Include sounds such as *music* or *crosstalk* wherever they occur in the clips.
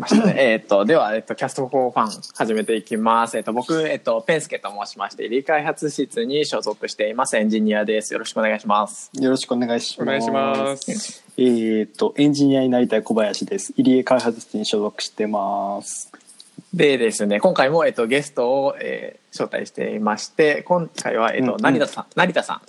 ましたね。*laughs* えっと、では、えっと、キャストフォーファン始めていきます。えっと、僕、えっと、ペンスケと申しまして、理開発室に所属しています。エンジニアです。よろしくお願いします。よろしくお願いします。お願いします。えーっと、エンジニアになりたい小林です。入江開発室に所属してます。でですね、今回も、えっと、ゲストを、えー招待していまして、今回は、えっと、うんうん成田さん、成田さん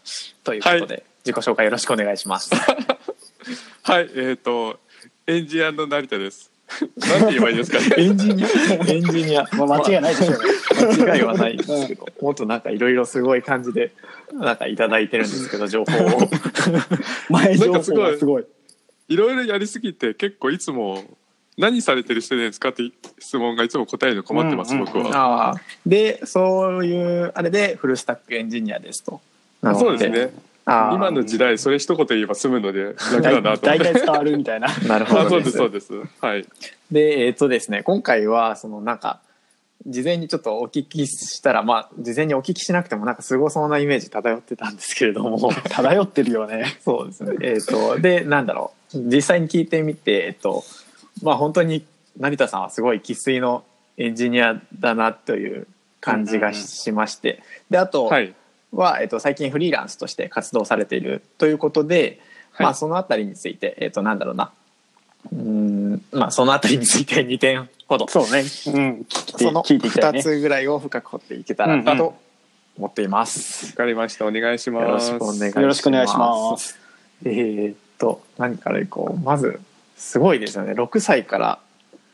ということで、は自己紹介よろしくお願いします。*laughs* はい、えっ、と、エンジニアの成田です。なんて言えばいいですかね。エンジニア、エンジニア。まあ、間違いないでしょうね。間違いはないんですけど、もっとなんかいろいろすごい感じで、なんかいただいてるんですけど、情報を。*laughs* 前情報なんかすごいがすごい。いろいろやりすぎて、結構いつも、何されてる人ですかって質問がいつも答えるの困ってます、うんうん僕は。でそういうあれでフルスタックエンジニアですとそうですね。今の時代、それ一言言えば済むので、楽だなと思って。大体伝わるみたいな。*laughs* なるほあそうです、どですそうです。はい。でえっ、とですね今回はそのなんか事前にちょっとお聞きしたらまあ事前にお聞きしなくてもなんかすごそうなイメージ漂ってたんですけれども *laughs* 漂ってるよね。*laughs* そうですねえっ、とでなんだろう実際に聞いてみてえっ、とまあ本当に成田さんはすごい生粋のエンジニアだなという感じがしまして、であと、はい。は、えっと、最近フリーランスとして活動されているということで、はいまあそのあたりについて、えっと、なんだろうなうーんまあそのあたりについて2点ほどそうね。うん。その聞いていきたいね2。つぐらいを深く掘っていけたらなと思っています。わかりました。お願いしよましくお願いします。よろしくお願いします。えーっと何からいこうまずすごいですよね6歳から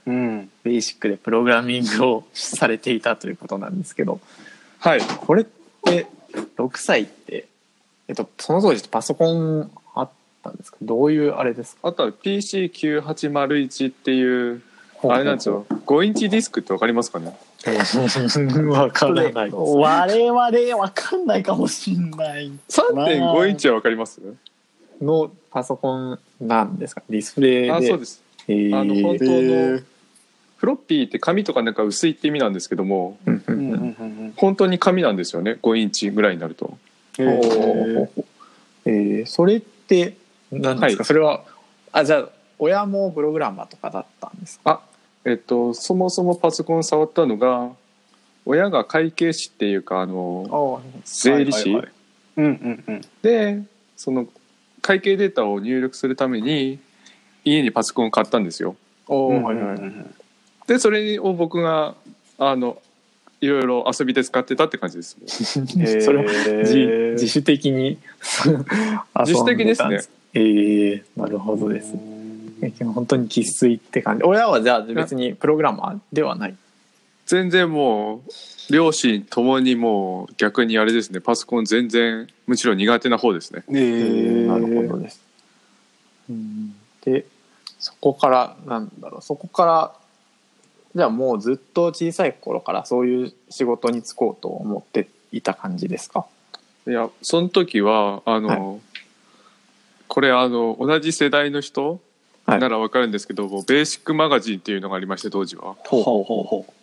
うん。ベーシックでプログラミングをされていたということなんですけどはい。これって6歳って、えっと、その当時パソコンあったんですか？どういうあれですか？あとは PC9801 っていう、あれなんですよ。5インチディスクってわかりますかね？*laughs* わからない。我々わかんないかもしんない。3.5インチはわかります？のパソコンなんですか？ディスプレイで。あ、そうです。えー。あの本当のフロッピーって紙とかなんか薄いって意味なんですけども、うん本当に紙なんですよね。5インチぐらいになると。うん。おへーえーそれって何ですか、はいそれはあじゃあ親もプログラマーとかだったんですか？えっと、そもそもパソコン触ったのが、親が会計士っていうか、あの、税理士、はいはいはいうんうんうん。で、その会計データを入力するために、家にパソコンを買ったんですよ。おはいはいはいで、それを僕が、あの、いろいろ遊びで使ってたって感じです。*laughs* それは自 *laughs* 自主的に *laughs* 自主的ですね。ええなるほどです。え本当に生粋って感じ。親はじゃあ別にプログラマーではない？全然もう、両親ともにもう逆にあれですね、パソコン全然、むしろ苦手な方ですね。えー。なるほどです。うん。でそこからなんだろう。そこからじゃあもうずっと小さい頃からそういう仕事に就こうと思っていた感じですか？いや、その時は、あの、これあの、同じ世代の人はい。ならわかるんですけども、ベーシックマガジンっていうのがありまして、当時は。ほうほうほうほ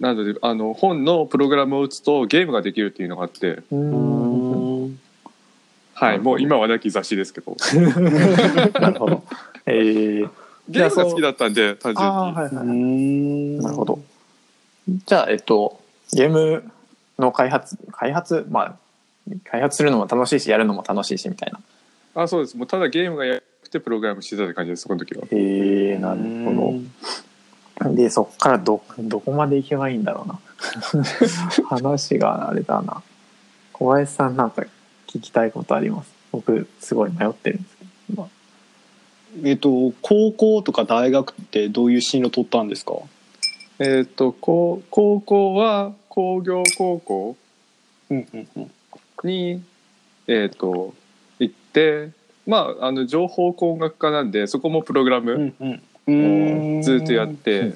なので、あの、本のプログラムを打つとゲームができるっていうのがあって、はい、もう今はなき雑誌ですけど、*laughs* *laughs* なるほど。えーゲームが好きだったんで、単純に。はいはいはいんなるほど。じゃあ、えっと、ゲームの開発、開発、まあ、開発するのも楽しいし、やるのも楽しいし、みたいな。あ、そうです。もうただゲームがやりたくてプログラムしてたって感じです、その時は。へえなるほど。で、そこからど、どこまで行けばいいんだろうな。*laughs* 話があれだな。小林さんなんか聞きたいことあります？僕、すごい迷ってるんですけど。今えっと高校とか大学ってどういう進路取ったんですか？えっ、と、高高校は工業高校うんうんうん。に、えっ、と、行って、まあ、あの、情報工学科なんで、そこもプログラムをずっとやって、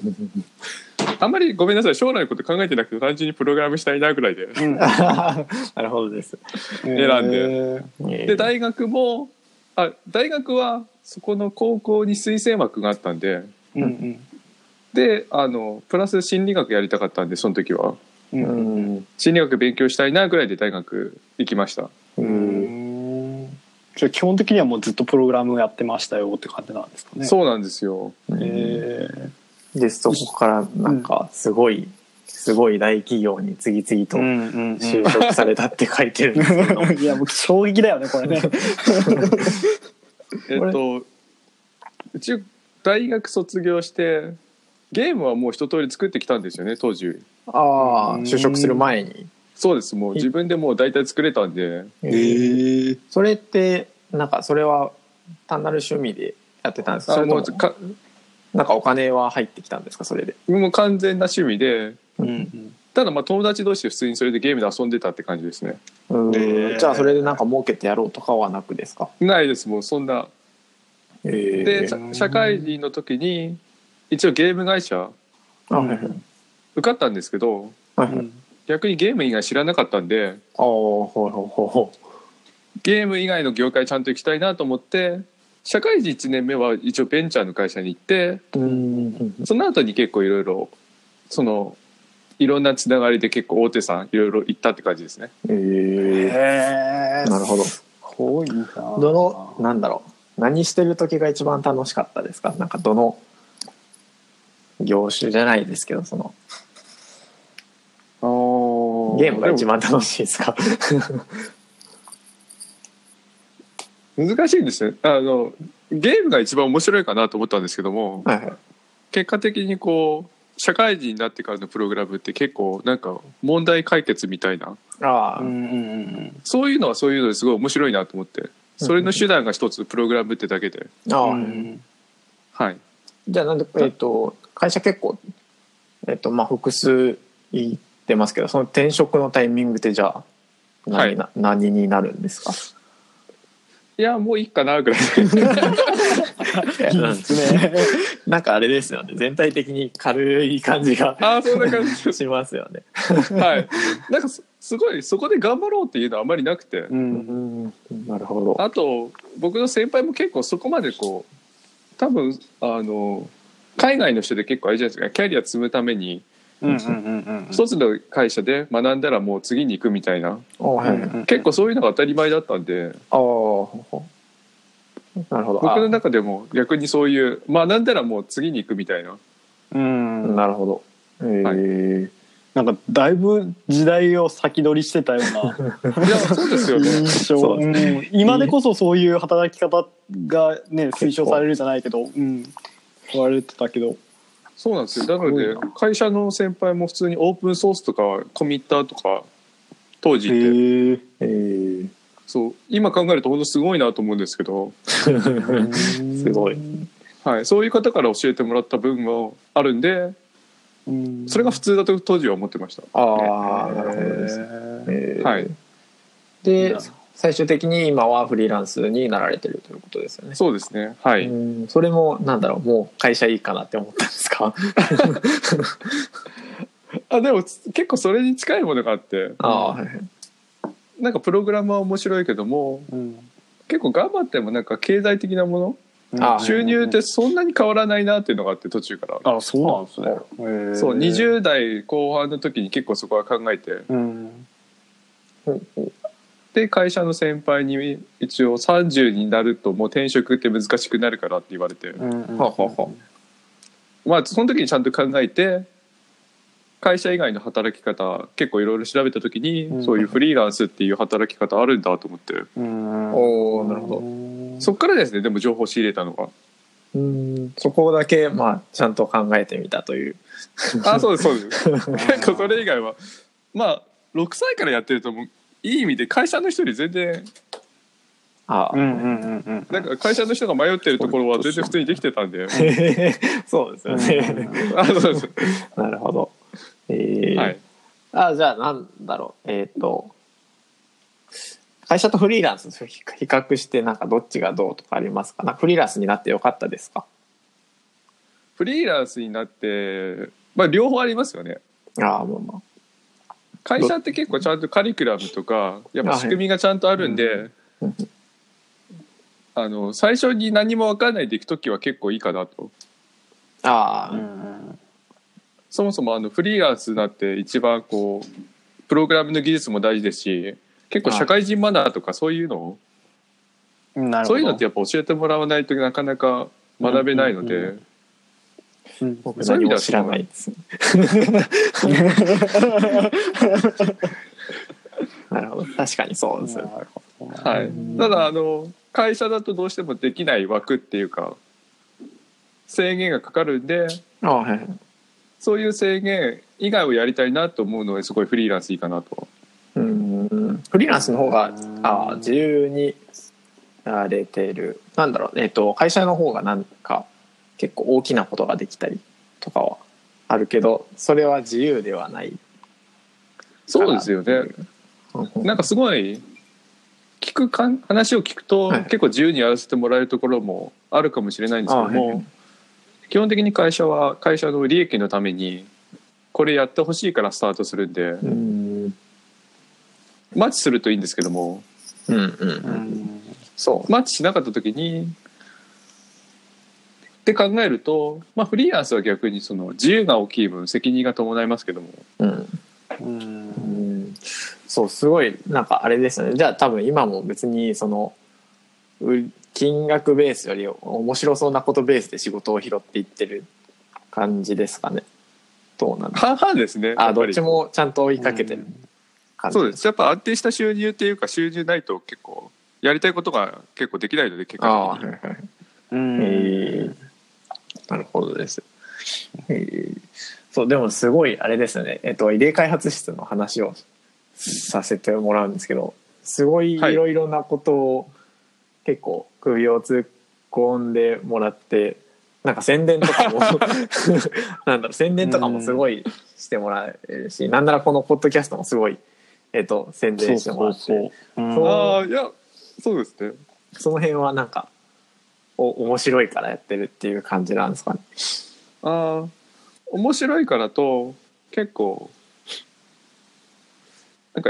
あんまりごめんなさい、将来のこと考えてなくて、単純にプログラムしたいなぐらいで。うん。*laughs* なるほどです。選んで。でで、大学も、あ、大学は、そこの高校に推薦枠があったんで、うんうん。で、あの、プラス心理学やりたかったんで、その時は。ううんん。心理学勉強したいなぐらいで大学行きました。うん。じゃあ基本的にはもうずっとプログラムをやってましたよって感じなんですかね。そうなんですよ。えでそこからなんかすごい、すごい大企業に次々とうんうんうん。就職されたって書いてるんですけど、*laughs* いやもう衝撃だよねこれね *laughs* えっとうち大学卒業してゲームはもう一通り作ってきたんですよね当時。ああ就職する前に。そうですもう自分でもう大体作れたんで。ええそれってなんかそれは単なる趣味でやってたんですか？あそれともかなんかお金は入ってきたんですかそれで？もう完全な趣味で。うんただまあ友達同士で普通にそれでゲームで遊んでたって感じですね。じゃあそれでなんか儲けてやろうとかはなくですか？ないです。もうそんな。えで、え社社会人の時に一応ゲーム会社受かったんですけどはいはい。うん逆にゲーム以外知らなかったんでああほいほいほいほゲーム以外の業界ちゃんと行きたいなと思って社会人1年目は一応ベンチャーの会社に行ってその後に結構いろいろそのいろんなつながりで結構大手さんいろいろ行ったって感じですね。えへええなるほど。すごいな。どのなんだろう。何してる時が一番楽しかったですか？なんかどの業種じゃないですけどその。ゲームが一番楽しいですか？難しいんですね。あのゲームが一番面白いかなと思ったんですけどもはいはい。結果的にこう社会人になってからのプログラムって結構なんか問題解決みたいな。ああ、うんうんうんそういうのはそういうのですごい面白いなと思って。それの手段が一つプログラムってだけで。ああ、うんはい。じゃあなんでえっ、と会社結構えっ、とまあ複数行ってますけどその転職のタイミングってじゃあ何,、な何になるんですか？いやもういいかなぐらい *laughs* なんかあれですよね。全体的に軽い感じがああそんな感じ。しますよね。はい。なんかすすごいそこで頑張ろうっていうのはあまりなくて。ううんん、なるほど。あと僕の先輩も結構そこまでこう多分あの海外の人で結構あれじゃないですか。キャリア積むためにうんうんうん一つの会社で学んだらもう次に行くみたいな。あはい結構そういうのが当たり前だったんで。ああ、なるほど。僕の中でも逆にそういう学んだらもう次に行くみたいな。うん。あなるほど。えー。なんかだいぶ時代を先取りしてたような *laughs* いやそうですよね。印象。そうん。今でこそそういう働き方がね推奨されるじゃないけど、うん、言われてたけど。そうなんですよ。な。ので会社の先輩も普通にオープンソースとかコミッターとか当時って。へえーそう今考えると本当すごいなと思うんですけど、えすごい。はい、そういう方から教えてもらった分もあるんでうん。それが普通だと当時は思ってました。ああ、なるほどです。へえー。はい。で、最終的に今はフリーランスになられてるということですよね。そうですね。はい、うん。それもなんだろうもう会社いいかなって思ったんですか？*laughs* あでも結構それに近いものがあって。ああはいはいなんかプログラムは面白いけどもーうん結構頑張ってもなんか経済的なものあ収入ってそんなに変わらないなっていうのがあって途中から。あそうなんですね。そう20代後半の時に結構そこは考えて。うん。で会社の先輩に一応30になるともう転職って難しくなるからって言われて。うんはははまあその時にちゃんと考えて会社以外の働き方結構いろいろ調べた時に、うん。そういうフリーランスっていう働き方あるんだと思って。うん。おおなるほど。どそっからですねでも情報仕入れたのが。うん。そこだけまあちゃんと考えてみたという。あそうですそうです。結構 *laughs* それ以外は。まあ6歳からやってるともういい意味で会社の人より全然あうんうんうんうんなんか会社の人が迷ってるところは全然普通にできてたんで。*laughs* そうですよね。あそうです。*laughs* なるほど。えーはい。あじゃあなんだろう。えっ、と会社とフリーランス比比較してなんかどっちがどうとかありますか？なフリーランスになってよかったですか？フリーランスになってまあ両方ありますよね。ああまあま会社って結構ちゃんとカリキュラムとかやっぱ仕組みがちゃんとあるんでうんあの最初に何も分かんないでいく時は結構いいかなと。ああ、うんそもそもあのフリーランスになって一番こうプログラムの技術も大事ですし結構社会人マナーとかそういうのそういうのってやっぱ教えてもらわないとなかなか学べないので、うんうんうん僕そういう意味では何も知らないです。*laughs* なるほど。確かにそうですよ。なるほどなはい、ただあの会社だとどうしてもできない枠っていうか制限がかかるんであはいはい。そういう制限以外をやりたいなと思うのですごいフリーランスいいかなと。うん。フリーランスの方がうんあ自由にやれてる。なんだろう。えっと会社の方がなんか結構大きなことができたりとかはあるけど、それは自由ではない。そうですよね。うんなんかすごい聞くかん話を聞くと、はい結構自由にやらせてもらえるところもあるかもしれないんですけども、あはい基本的に会社は会社の利益のためにこれやってほしいからスタートするんでうん。マッチするといいんですけどもうんうんううん。んそう。マッチしなかった時にって考えると、まあ、フリーランスは逆にその自由が大きい分責任が伴いますけどもうん。うんうんそうすごいなんかあれですよねじゃあ多分今も別にそのう金額ベースより面白そうなことベースで仕事を拾っていってる感じですかね。どうなんだ半々ですねあどっちもちゃんと追いかけてる感じそうです。やっぱ安定した収入っていうか収入ないと結構やりたいことが結構できないので結果的に。はいはいうん。えーなるほどです。えー。そうでもすごいあれですよね、えっと、入れ開発室の話をさせてもらうんですけどすごいい。はいろいろなことを結構首を突っ込んでもらってなんか宣伝とかも *laughs* なんだろう宣伝とかもすごいしてもらえるし、なんならこのポッドキャストもすごい、えっと、宣伝してもらって。そああいやそうですね。その辺はなんかお面白いからやってるっていう感じなんですかね。ああ面白いからと結構なんか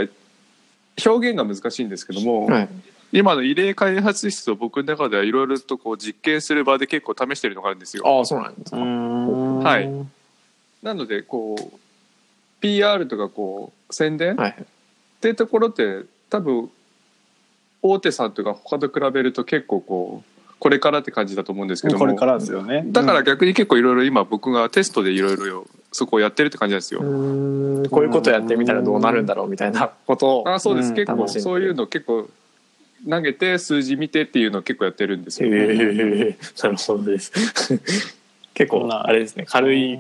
表現が難しいんですけども、はい今の異例開発室を僕の中ではいろいろとこう実験する場で結構試してるのがあるんですよ。ああそうなんですか。うんはいなのでこう PR とかこう宣伝っはい。ていうところって多分大手さんとか他と比べると結構こうこれからって感じだと思うんですけどもこれからですよねだから逆に結構いろいろ今僕がテストでいろいろそこをやってるって感じなんですよ。うんこういうことやってみたらどうなるんだろうみたいなことを。あそうです、うん結構そういうの結構投げて数字見てっていうのを結構やってるんですへよ。えなるほどです。*laughs* 結構あれですね軽いっ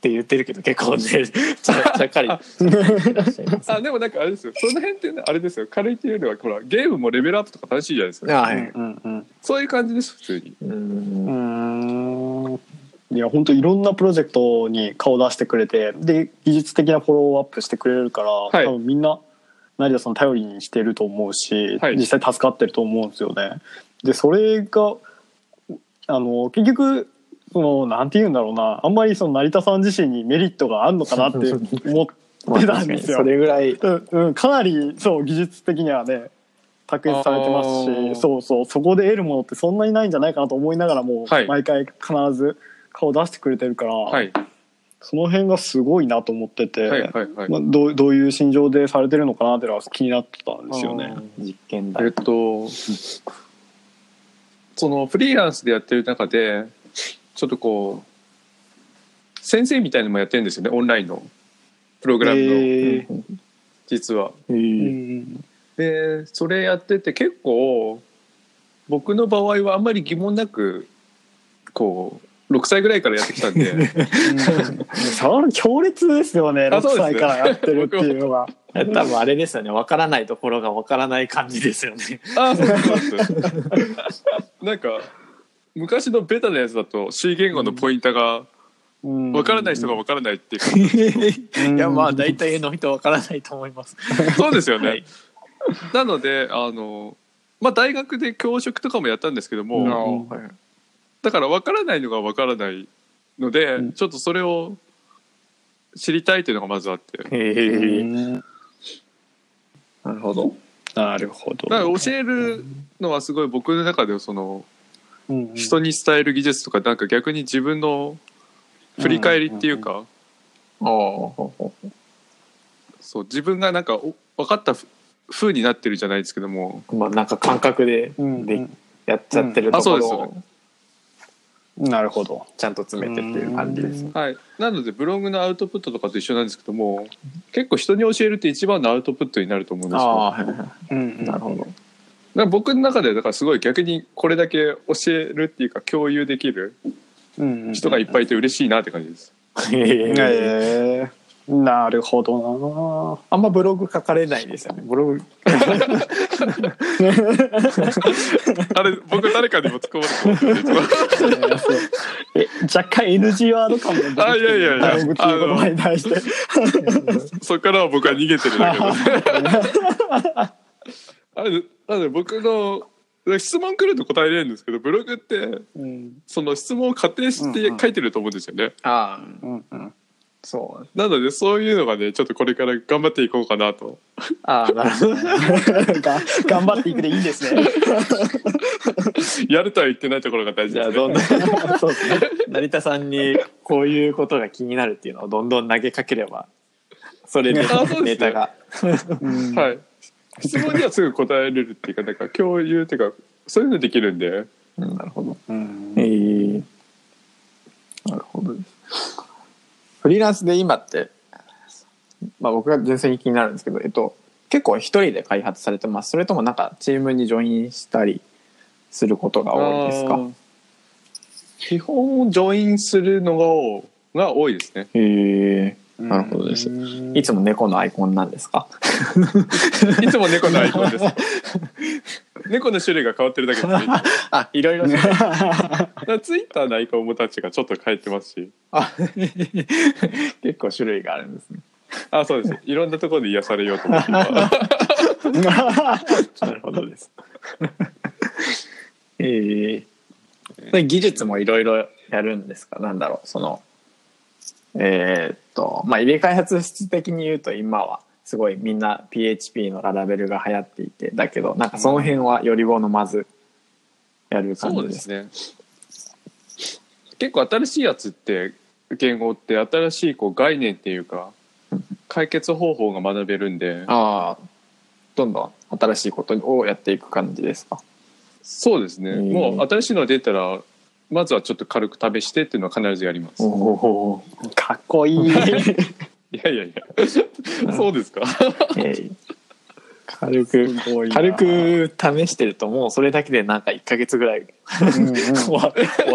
て言ってるけど結構ね *laughs* ちゃっかり。*laughs* あでもなんかあれですよその辺ってねあれですよ軽いっていうのはほらゲームもレベルアップとか楽しいじゃないですか、あはい。うんうんそういう感じです普通に。うんいや本当いろんなプロジェクトに顔出してくれてで技術的なフォローアップしてくれるから、い多分みんな成田さん頼りにしてると思うし、はい。実際助かってると思うんですよね。でそれがあの結局そのなんて言うんだろうな。あんまりその成田さん自身にメリットがあるのかなって *laughs* 思っまあてたんですよ。それぐらい。うんうん、かなりそう技術的にはね卓越されてますしそうそう。そこで得るものってそんなにないんじゃないかなと思いながらも、はい。毎回必ず顔出してくれてるから、はいその辺がすごいなと思ってて、はいはいはい。まあ、どうどういう心情でされてるのかなっていうのは気になってたんですよね。実験えっ台。とそのフリーランスでやってる中でちょっとこう先生みたいのもやってるんですよねオンラインのプログラムの、えー実は。えんでそれやってて結構僕の場合はあんまり疑問なくこう6歳ぐらいからやってきたんで。*laughs* それ強烈ですよね。6あそうです。歳からやってるっていうのが。*laughs* 多分あれですよね。わからないところがわからない感じですよね。あそうそうですなんか昔のベタなやつだと C 言語のポインタがうん。分からない人が分からないっていう。か、*laughs* いやまあ大体の人わからないと思います。そうですよね、はい。なのであのまあ大学で教職とかもやったんですけども、うんだから分からないのが分からないので、うん。ちょっとそれを知りたいというのがまずあって。なるほど。なるほど。だから教えるのはすごい僕の中でそのうん人に伝える技術とかなんか逆に自分の振り返りっていうか、ああほうそう自分がなんかお分かったふ風になってるじゃないですけども。まあなんか感覚でうんでやっちゃってるところあそうですをなるほどちゃんと詰めてっていう感じです。はい、なのでブログのアウトプットとかと一緒なんですけども結構人に教えるって一番のアウトプットになると思うんですよ。ああ、はいはいはうんい。なるほど。僕の中でだからすごい逆にこれだけ教えるっていうか共有できるうん人がいっぱいいて嬉しいなって感じです。*laughs* へえええなるほどあんまブログ書かれないですよね。ブログ。あれ僕誰かにも突っ込まれて若干 NG ワード感もあいやいやいや。ブログっていう言葉に対して。そこからは僕は逃げてるだけで。す。*laughs* あれなので僕の質問来ると答えれるんですけどブログってうん。その質問を仮定して書いてると思うんですよね。ああ、うんうんそう。なのでそういうのがねちょっとこれから頑張っていこうかなと。ああ、なるほど。*laughs* が頑張っていくでいいんですね *laughs* やるとは言ってないところが大事じゃあ、ですね。どんどん、*laughs* そうですね。成田さんにこういうことが気になるっていうのをどんどん投げかければ、それでネタが。うんはい。質問にはすぐ答えれるっていうかなんか共有っていうかそういうのできるんで。うんなるほど。うんええなるほどです。フリーランスで今って、まあ僕が純粋に気になるんですけど、えっと、結構一人で開発されてます。それともなんかチームにジョインしたりすることが多いですか？基本ジョインするのが多が多いですね。へえなるほどですうんいつも猫のアイコンなんですか？*laughs* いつも猫のアイコンです。*laughs* 猫の種類が変わってるだけですね。*laughs* あ、いろいろ。だからツイッターのアイコンもたちがちょっと変えてますし。あ結構種類があるんですね。あ、そうです。いろんなところで癒されようと思って今。なるほどです。ええそれ技術もいろいろやるんですか？なんだろうそのえーっとまあ入れ開発室的に言うと今はすごいみんな PHP のララベルが流行っていてだけどなんかその辺はより好まずやる感そうじでですすね。結構新しいやつって言語って新しいこう概念っていうか解決方法が学べるんで。ああどんどん新しいことをやっていく感じですか？そうですね、うん。もう新しいのが出たらまずはちょっと軽く試してっていうのは必ずやります。おおかっこいい。いやいやいや。そうですか？ええ軽く軽く試してるともうそれだけでなんか1か月ぐらい *laughs* 終わ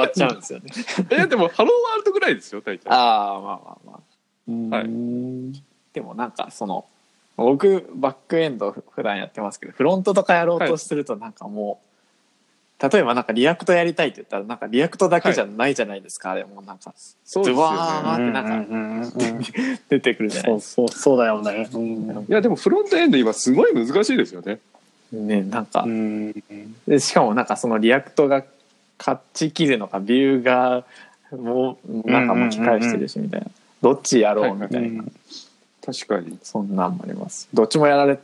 っちゃうんですよね。*laughs* えでもハローワールドぐらいですよ大体。ああまあまあまあ。はい。うんでもなんかその僕バックエンド普段やってますけどフロントとかやろうとするとなんかもう、例えばなんか React やりたいって言ったらなんか React だけじゃないじゃないですか、あれもうなんかそうですよズワーねってなんか出てくるじゃないですそうそうそうだよね。うん。いやでもフロントエンド今すごい難しいですよね。か。ねなんか、うん。でしかもなんかそのリアクトが勝ち切るのかビューがもうなんか巻き返してるしみたいな、どっちやろうみたいな、確かに。そんなんもあります。どっちもやられ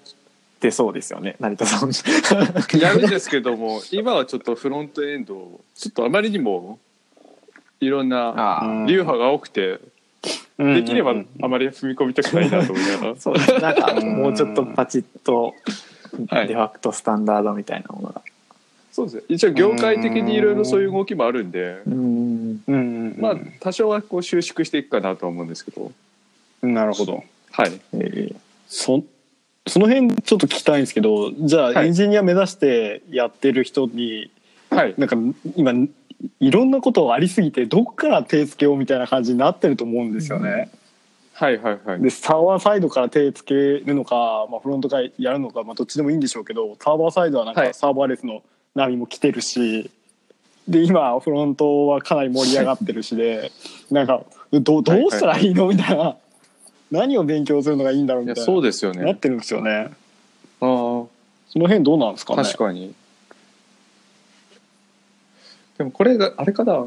てそうですよね。成田さん。*laughs* やるんですけども今はちょっとフロントエンドをちょっとあまりにもいろんな流派が多くてできればあまり踏み込みたくないなと思いながらそうです。なんかもうちょっとパチッとはい。デファクトスタンダードみたいなものが、そうですね。一応業界的にいろいろそういう動きもあるんでうん。うん。まあ多少はこう収縮していくかなとは思うんですけど。なるほど。はい。えー。そその辺ちょっと聞きたいんですけどじゃあはい。エンジニア目指してやってる人に、はい。なんか今いろんなことありすぎてどこから手つけようみたいな感じになってると思うんですよね。はいはいはい。でサーバーサイドから手つけるのか、まあ、フロントからやるのか、まあ、どっちでもいいんでしょうけどサーバーサイドはなんはい。かサーバーレスの波も来てるし、で今フロントはかなり盛り上がってるしでなんかどどうしたらいいの？みたいな何を勉強するのがいいんだろうみたいな。そうですよね。なってるんですよね。ああ。その辺どうなんですかね？確かに。でもこれがあれかな？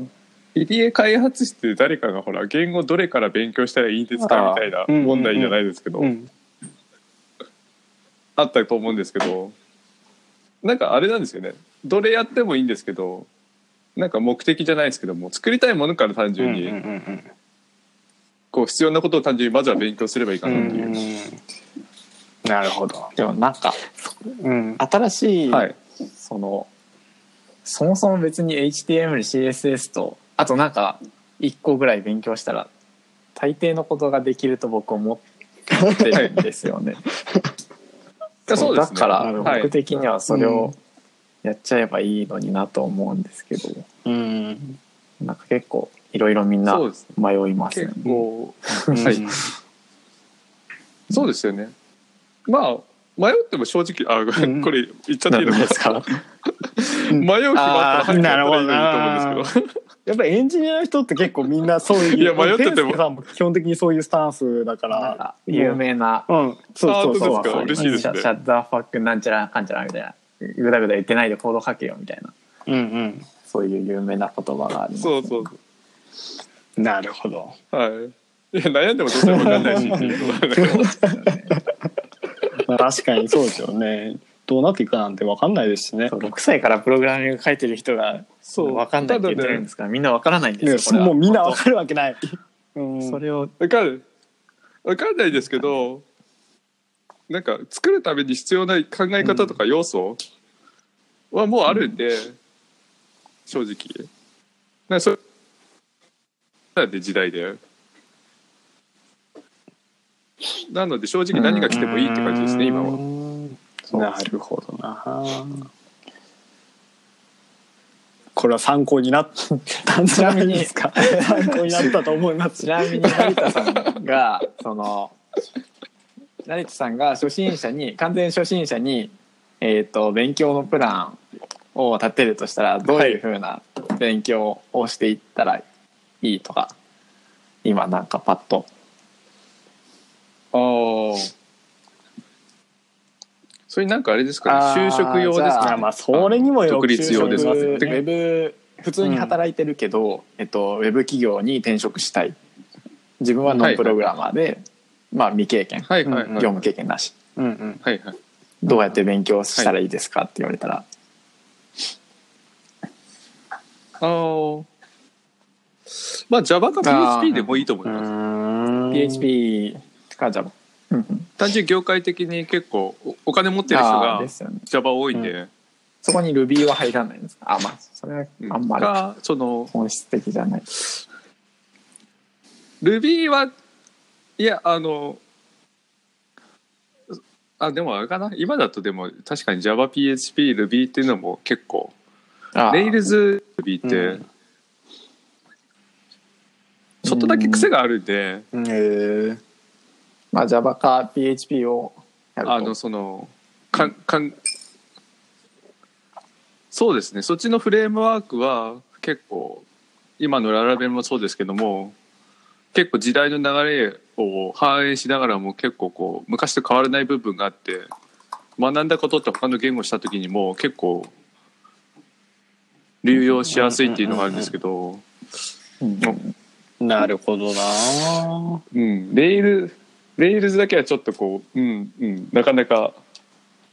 入江開発室で誰かがほら言語どれから勉強したらいいんですかみたいな問題じゃないですけど、うん。あったと思うんですけど。なんかあれなんですよね。どれやってもいいんですけど。なんか目的じゃないですけども作りたいものから単純に、こう必要なことを単純にまずは勉強すればいいかなっていう、うん。なるほど。でもなんかうん。新しい、はい。そのそもそも別に HTML CSS とあとなんか一個ぐらい勉強したら大抵のことができると僕思ってるんですよね。や *laughs* そうだからはい僕的にはそれをやっちゃえばいいのになと思うんですけど、うん。なんか結構いろいろみんな迷いますね。構うん。はい。*laughs* そうですよね。まあ迷っても正直あうん。これ言っちゃっていいのですか？*laughs* 迷う気があったら早くやったらいいと思うんですけど。やっぱエンジニアの人って結構みんなそういう *laughs* いや迷ってても。さんも基本的にそういうスタンスだから。か有名な、うん。そうそうそうあ本当ですか？そう嬉しいですね。シャッターファックなんちゃらかんちゃらみたいな。ぐだぐだ言ってないでコード書けよみたいな。うんうん。そういう有名な言葉があります、そうそうなるほど。はい。いや悩んでもどうせ分かんないし。*laughs* あ確かにそうですよね。どうなっていくかなんて分かんないですしね。そう6歳からプログラミング書いてる人がそう。分かんないって言ってるんですか？ら、みんな分からないんねですよこれは。もうみんな分かるわけない、うん、それを。分かる。分かんないですけどなんか作るために必要な考え方とか要素はもうあるんで、正直。なんかそれなんで時代で。なので正直何が来てもいいって感じですね今は。はなるほどな。これは参考になったんじゃないですか。参考になったと思います。ちなみに成田さんがその成田さんが初心者に完全初心者に、えー、と勉強のプランを立てるとしたらどういうふうな勉強をしていったらいいとか今なんかパッと。ああそれなんかあれですかね？就職用ですかあまあそれにもよ独立用ですウかェブウェブ普通に働いてるけど、えっと、ウェブ企業に転職したい。自分はノンプログラマーで、まあ未経験、はいはいはい、うん業務経験なし。うんうん。はいはい。どうやって勉強したらいいですか？って言われたら、ああまあ Java か PHP でもいいと思います、PHP か Java 単純に業界的に結構おお金持ってる人あーがですよね。Java 多いんで、そこに Ruby は入らないんですか？あまあそれはうんあんまり。がその本質的じゃない。Ruby はいやあのあでもあれかな？今だとでも確かに JavaPHPRuby っていうのも結構あー。Rails Ruby ってうんちょっとだけ癖があるんで、へえまあ Java か PHP をやると。あのそのかんかんそうですね。そっちのフレームワークは結構今の Laravel もそうですけども結構時代の流れを反映しながらも結構こう昔と変わらない部分があって学んだことって他の言語した時にも結構流用しやすいっていうのがあるんですけど、うんなるほどな。うん、レール Rails だけはちょっとこう、うんうん、なかなか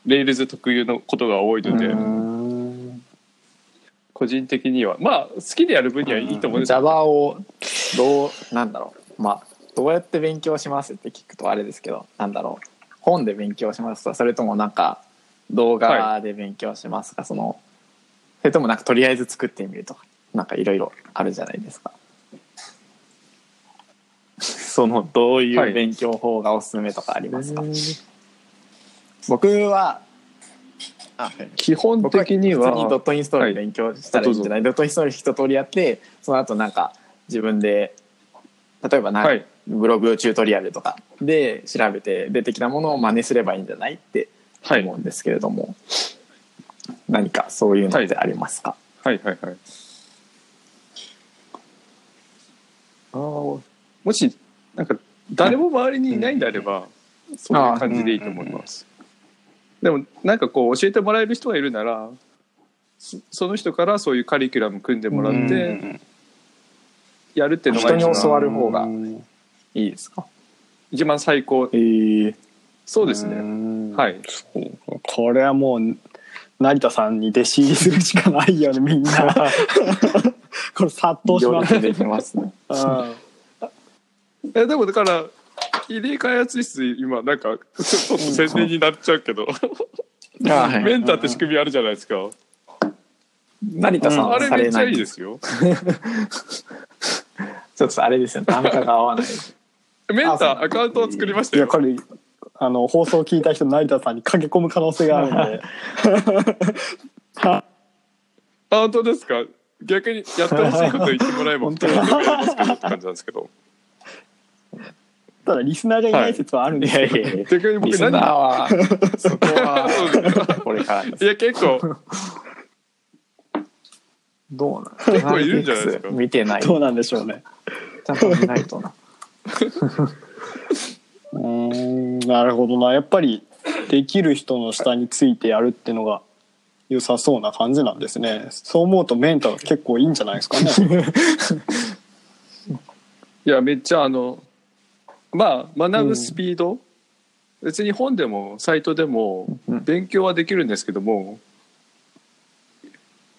Rails 特有のことが多いので。うん。個人的には。まあ好きでやる分にはいいと思うんですけど Java をどうなんだろう。まあどうやって勉強しますって聞くとあれですけどなんだろう。本で勉強しますかそれともなんか動画で勉強しますか、そのそれともなんかとりあえず作ってみるとかなんかいろいろあるじゃないですかそのどういはいう勉強法がおすすめとかありますか、僕はあはい基本僕は的にはドットインストール勉強したらいいんじゃない、ドットインストール一通りやってその後なんか自分で例えばはい。ブログチュートリアルとかで調べて出てきたものを真似すればいいんじゃない？ってはい。思うんですけれども、何かそういうのってありますか、はい。はい。はい。あーもしなんか誰も周りにいないんであれば、そういう感じでいいと思います、でもなんかこう教えてもらえる人がいるならそその人からそういうカリキュラム組んでもらってやるっていうのが人に教わる方が。いいですか？一番最高。えー、そうですね、ねはい。これはもう成田さんに弟子入りするしかないよねみんな。*laughs* これ殺到します行列できますね。うんえでもだから入江開発室今なんかちょっと宣伝になっちゃうけど、メンターって仕組みあるじゃないですか。成田さん。あれめっちゃいいですよ。*laughs* ちょっとあれですよ。単価が合わない。メンタアカウントを作りましたよ。いやこれあの放送を聞いた人成田さんに駆け込む可能性があるんで。*laughs* あ本当ですか？逆にやってほしいこと言ってもらえば本当僕はやりますけどって感じなんですけどただリスナーがいない説はあるんいですけど、やいやいや。逆に僕リスナー何はそこはこれからです。いや結構。どうなん？結構いるんじゃないですか？見てない。どうなんでしょうね。ちゃんと見ないとな。うーんなるほどな。やっぱりできる人の下についてやるっていうのが良さそうな感じなんですね。そう思うとメンタル結構いいんじゃないですかね。*laughs* いやめっちゃあのまあ学ぶスピード、別に本でもサイトでもうん。勉強はできるんですけども、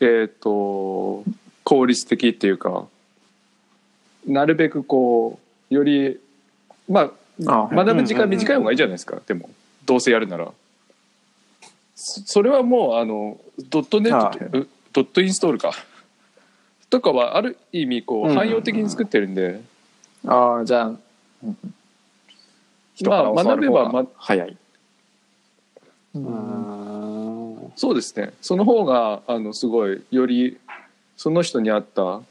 えっ、と効率的っていうかなるべくこうよりまああ学ぶ時間短い方がいいじゃないですか、でもどうせやるなら。そそれはもうあのドットネットドットインストールか。とかはある意味こうんう汎用的に作ってるんで、ああじゃあ人からまあ教わる方が学べばま早い、うそうですね。その方があのすごいよりその人に合った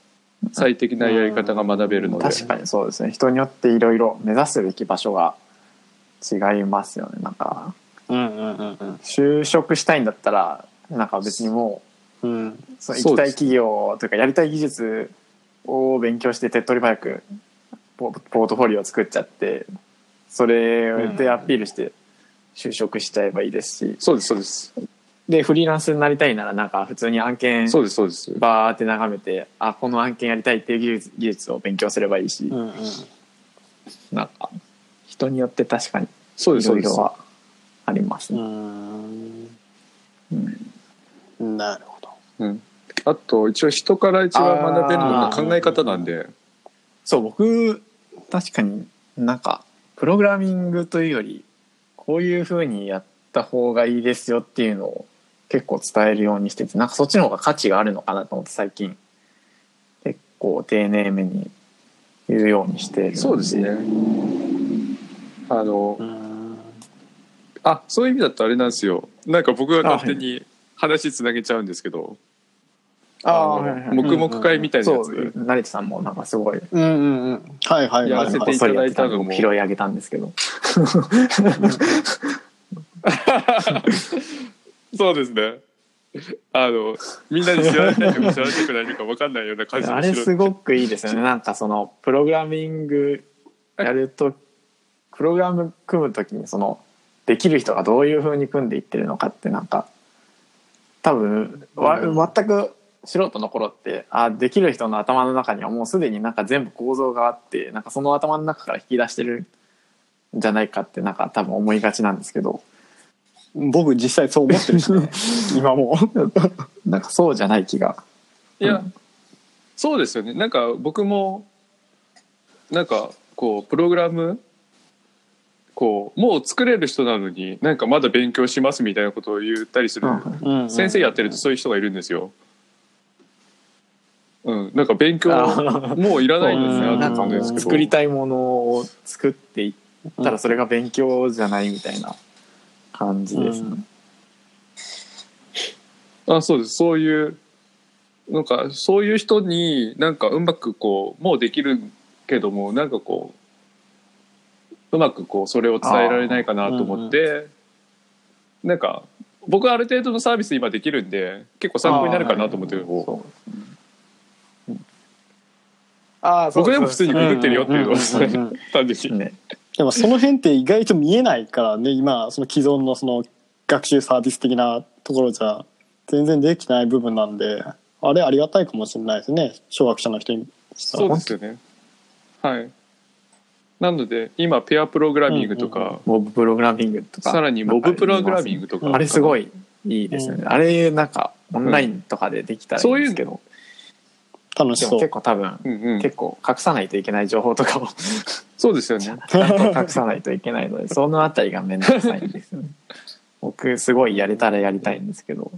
最適なやり方が学べるので。確かにそうですね。人によっていろいろ目指すべき場所が違いますよね。なんかうんうんうんうん。就職したいんだったらなんか別にもうん。うそのそ行きたい企業というかやりたい技術を勉強して手っ取り早くポポートフォリオを作っちゃってそれでアピールして就職しちゃえばいいですし。そうですそうです。でフリーランスになりたいならなんか普通に案件そうですそうです。バーって眺めてあこの案件やりたいっていう技術技術を勉強すればいいし、うんうん。なんか人によって確かにいろいろはありますうね。ん。うん。なるほど。うん、あと一応人から一番学べるのが考え方なんで。そう僕確かになんかプログラミングというよりこういう風にやった方がいいですよっていうのを結構伝えるようにしててなんかそっちの方が価値があるのかなと思って最近結構丁寧めに言うようにしてそうですね。あのうん。あそういう意味だとあれなんですよ。なんか僕が勝手に話つなげちゃうんですけどああのはいはい黙々会みたいなやつ。そう成田さんもなんかすごい。うんうんうん。はいはいやらせていただいたのも。拾い上げたんですけど。*laughs* そうですね。あのみんなに知られたいのか知られたくないのか分かんないような感じのあれすごくいいですよね。なんかそのプログラミングやるとプログラム組む時にそのできる人がどういうふうに組んでいってるのかってなんか多分わ全く素人の頃ってあできる人の頭の中にはもうすでになんか全部構造があってなんかその頭の中から引き出してるんじゃないかってなんか多分思いがちなんですけど。僕実際そう思ってるしね。*laughs* 今も。なんかそうじゃない気が。いや、そうですよね。なんか僕もなんかこうプログラムこうもう作れる人なのになんかまだ勉強しますみたいなことを言ったりする、先生やってるとそういう人がいるんですよ。うん、なんか勉強あもういらないんですね。*laughs* うん。なんかもう作りたいものを作っていったらそれが勉強じゃないみたいな感じですね。あそうです。そういうなんかそういう人になんかうまくこうもうできるけどもなんかこううまくこうそれを伝えられないかなと思って、なんか僕はある程度のサービス今できるんで結構参考になるかなと思って。そうああ僕でも普通にググってるよっていうのを。でもその辺って意外と見えないからね今その既存のその学習サービス的なところじゃ全然できてない部分なんであれありがたいかもしれないですね小学者の人に。したらそうですよね。はい。なので今ペアプログラミングとか、モブプログラミングとか。さらにモブプログラミングとか。あれすごいいいですよね。あれなんかオンラインとかでできたらいいんですけど、楽しそう。結構多分、うんうん、結構隠さないといけない情報とかをそうですよね。*laughs* 隠さないといけないので、*laughs* そのあたりがめんどくさいんですよね。僕すごいやれたらやりたいんですけど。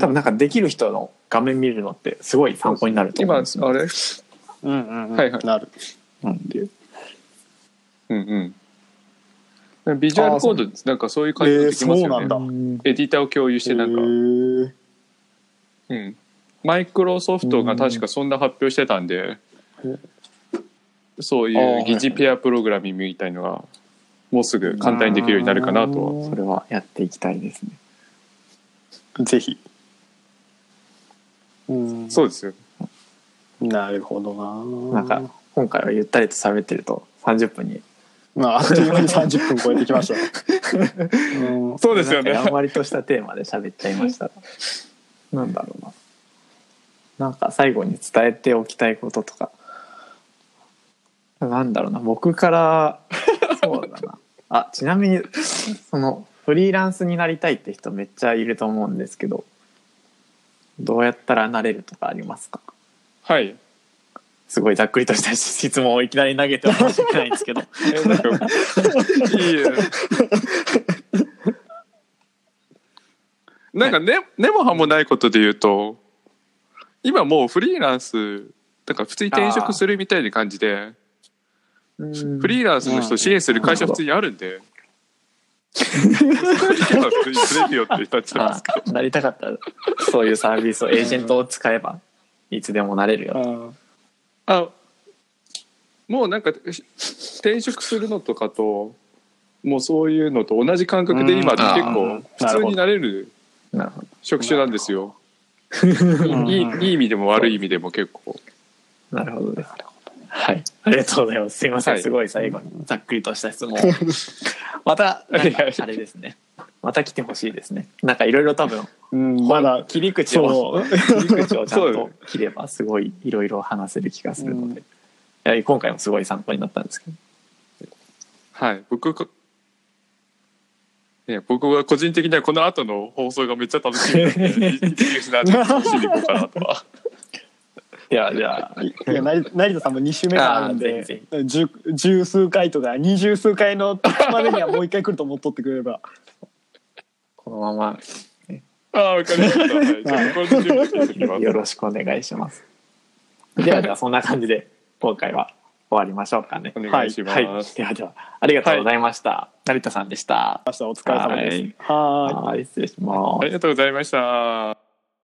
多分なんかできる人の画面見るのってすごい参考になると思うん今ですよ。あれ？うんうんうん。はいはい。なる。なんで。うんうん。ビジュアルコードなんかそういう感じでできますよね、えーそうなんだ。エディターを共有してなんか、へー。うん、マイクロソフトが確かそんな発表してたんで、そういう疑似ペアプログラミングみたいのがもうすぐ簡単にできるようになるかなとは。それはやっていきたいですね。ぜひ。うん。そうですよ。なるほどな。なんか今回はゆったりと喋ってると30分に。まああっという間に30分超えてきました。*laughs* うん。そうですよね。なんかやんわりとしたテーマで喋っちゃいました。なんだろうななんか最後に伝えておきたいこととか。なんだろうな。僕から *laughs* そうだな。あちなみにそのフリーランスになりたいって人めっちゃいると思うんですけどどうやったらなれるとかありますか？はい。すごいざっくりとした質問をいきなり投げて申し訳ないんですけど。*laughs* えなんかいいえ *laughs* なんかね根も葉もないことで言うと今もうフリーランスだから普通に転職するみたいな感じでフリーランスの人を支援する会社普通にあるんで、それ行けば普通にすれるよって言ったっちゃうんですけど。あなりたかったらそういうサービスをエージェントを使えばいつでもなれるよ。うん。あもうなんか転職するのとかともうそういうのと同じ感覚で今って結うん。構普通になれる職種なんですよ。ん。いいいい意味でも悪い意味でも結構。なるほどですはい。ありがとうございます。すいません、はい。すごい最後にざっくりとした質問。を *laughs* またなんかあれですね。また来てほしいですね。なんかいろいろ多分うんまだ切り口を切り口をちゃんと切ればすごいいろいろ話せる気がするので、いや今回もすごい参考になったんですけど。はい。僕こね、僕は個人的にはこの後の放送がめっちゃ楽しみなんで、いいですね。楽しみに行こうかなとは。*laughs* いやじゃあいや成成田さんも2週目があるんあで十十数回とか二十数回のまでにはもう一回来ると思っとってくれればこのままああ、わかりました。よろしくお願いします。ではではそんな感じで今回は終わりましょうかね。お願いしますはい、ではではありがとうございました。成田さんでした。明日お疲れ様ですはいはーいはい、失礼しますあ。りがとうございました。